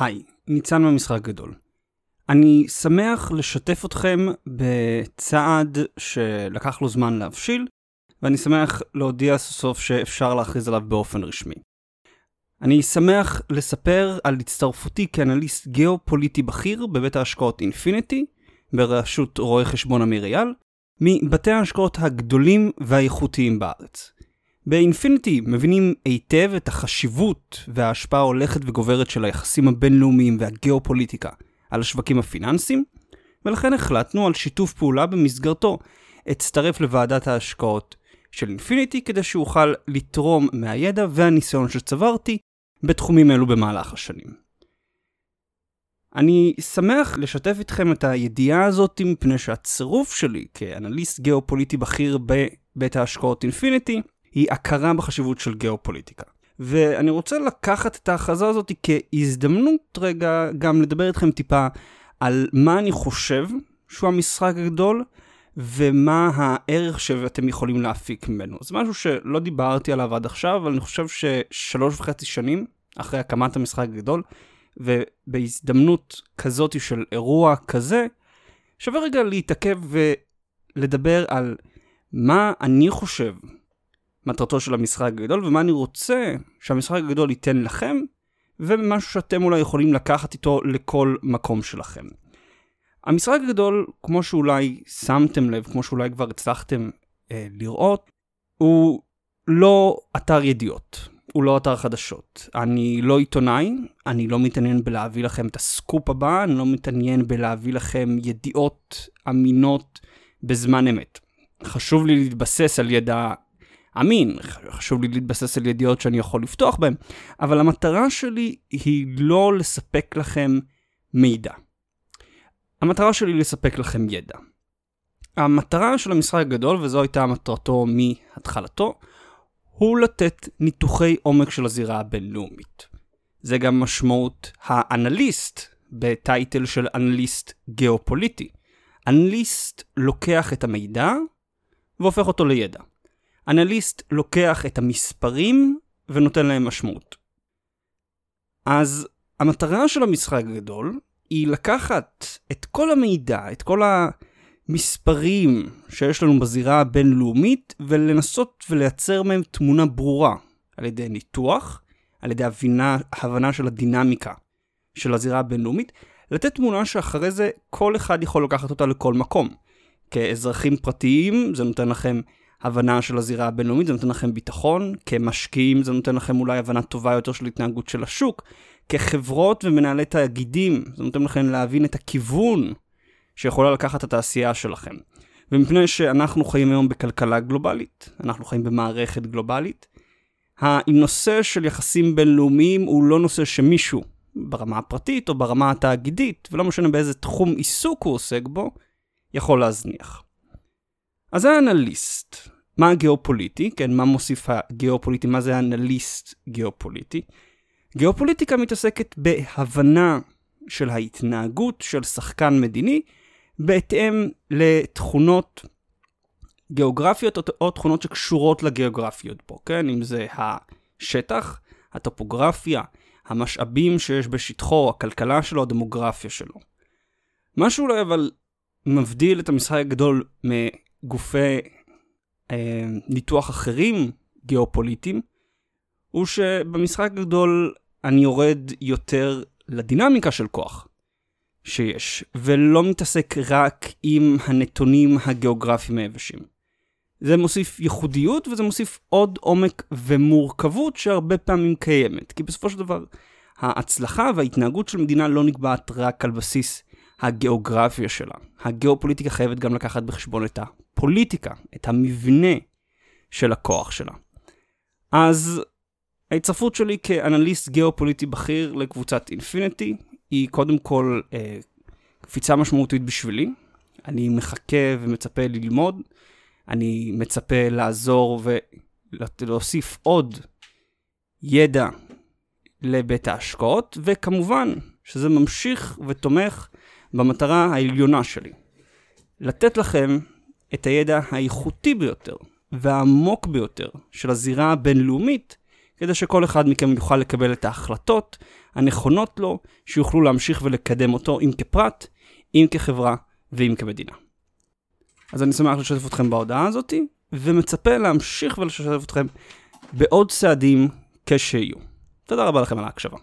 היי, ניצן מהמשחק גדול. אני שמח לשתף אתכם בצעד שלקח לו זמן להבשיל, ואני שמח להודיע סוף סוף שאפשר להכריז עליו באופן רשמי. אני שמח לספר על הצטרפותי כאנליסט גיאופוליטי בכיר בבית ההשקעות אינפיניטי, בראשות רואה חשבון אמיר אייל, מבתי ההשקעות הגדולים והאיכותיים בארץ. באינפיניטי מבינים היטב את החשיבות וההשפעה ההולכת וגוברת של היחסים הבינלאומיים והגיאופוליטיקה על השווקים הפיננסיים, ולכן החלטנו על שיתוף פעולה במסגרתו אצטרף לוועדת ההשקעות של אינפיניטי כדי שאוכל לתרום מהידע והניסיון שצברתי בתחומים אלו במהלך השנים. אני שמח לשתף איתכם את הידיעה הזאת מפני שהצירוף שלי כאנליסט גיאופוליטי בכיר בבית ההשקעות אינפיניטי היא הכרה בחשיבות של גיאופוליטיקה. ואני רוצה לקחת את ההכרזה הזאת כהזדמנות רגע גם לדבר איתכם טיפה על מה אני חושב שהוא המשחק הגדול, ומה הערך שאתם יכולים להפיק ממנו. זה משהו שלא דיברתי עליו עד עכשיו, אבל אני חושב ששלוש וחצי שנים אחרי הקמת המשחק הגדול, ובהזדמנות כזאת של אירוע כזה, שווה רגע להתעכב ולדבר על מה אני חושב מטרתו של המשחק הגדול, ומה אני רוצה שהמשחק הגדול ייתן לכם, ומשהו שאתם אולי יכולים לקחת איתו לכל מקום שלכם. המשחק הגדול, כמו שאולי שמתם לב, כמו שאולי כבר הצלחתם אה, לראות, הוא לא אתר ידיעות, הוא לא אתר חדשות. אני לא עיתונאי, אני לא מתעניין בלהביא לכם את הסקופ הבא, אני לא מתעניין בלהביא לכם ידיעות אמינות בזמן אמת. חשוב לי להתבסס על ידע אמין, חשוב לי להתבסס על ידיעות שאני יכול לפתוח בהן, אבל המטרה שלי היא לא לספק לכם מידע. המטרה שלי היא לספק לכם ידע. המטרה של המשחק הגדול, וזו הייתה מטרתו מהתחלתו, הוא לתת ניתוחי עומק של הזירה הבינלאומית. זה גם משמעות האנליסט בטייטל של אנליסט גיאופוליטי. אנליסט לוקח את המידע והופך אותו לידע. אנליסט לוקח את המספרים ונותן להם משמעות. אז המטרה של המשחק הגדול היא לקחת את כל המידע, את כל המספרים שיש לנו בזירה הבינלאומית ולנסות ולייצר מהם תמונה ברורה על ידי ניתוח, על ידי הבינה, הבנה של הדינמיקה של הזירה הבינלאומית, לתת תמונה שאחרי זה כל אחד יכול לקחת אותה לכל מקום. כאזרחים פרטיים זה נותן לכם הבנה של הזירה הבינלאומית, זה נותן לכם ביטחון, כמשקיעים זה נותן לכם אולי הבנה טובה יותר של התנהגות של השוק, כחברות ומנהלי תאגידים, זה נותן לכם להבין את הכיוון שיכולה לקחת את התעשייה שלכם. ומפני שאנחנו חיים היום בכלכלה גלובלית, אנחנו חיים במערכת גלובלית, הנושא של יחסים בינלאומיים הוא לא נושא שמישהו, ברמה הפרטית או ברמה התאגידית, ולא משנה באיזה תחום עיסוק הוא עוסק בו, יכול להזניח. אז זה האנליסט. מה הגיאופוליטי? כן, מה מוסיף הגיאופוליטי? מה זה האנליסט גיאופוליטי? גיאופוליטיקה מתעסקת בהבנה של ההתנהגות של שחקן מדיני בהתאם לתכונות גיאוגרפיות או, תכונות שקשורות לגיאוגרפיות פה, כן? אם זה השטח, הטופוגרפיה, המשאבים שיש בשטחו, הכלכלה שלו, הדמוגרפיה שלו. מה שאולי אבל מבדיל את המשחק הגדול מגופי אה, ניתוח אחרים גיאופוליטיים, הוא שבמשחק הגדול אני יורד יותר לדינמיקה של כוח שיש, ולא מתעסק רק עם הנתונים הגיאוגרפיים היבשים. זה מוסיף ייחודיות וזה מוסיף עוד עומק ומורכבות שהרבה פעמים קיימת, כי בסופו של דבר ההצלחה וההתנהגות של מדינה לא נקבעת רק על בסיס הגיאוגרפיה שלה. הגיאופוליטיקה חייבת גם לקחת בחשבון את הפוליטיקה, את המבנה של הכוח שלה. אז ההצטרפות שלי כאנליסט גיאופוליטי בכיר לקבוצת אינפיניטי היא קודם כל אה, קפיצה משמעותית בשבילי. אני מחכה ומצפה ללמוד, אני מצפה לעזור ולהוסיף עוד ידע לבית ההשקעות, וכמובן שזה ממשיך ותומך במטרה העליונה שלי. לתת לכם את הידע האיכותי ביותר והעמוק ביותר של הזירה הבינלאומית כדי שכל אחד מכם יוכל לקבל את ההחלטות הנכונות לו, שיוכלו להמשיך ולקדם אותו, אם כפרט, אם כחברה ואם כמדינה. אז אני שמח לשתף אתכם בהודעה הזאתי, ומצפה להמשיך ולשתף אתכם בעוד צעדים כשיהיו. תודה רבה לכם על ההקשבה.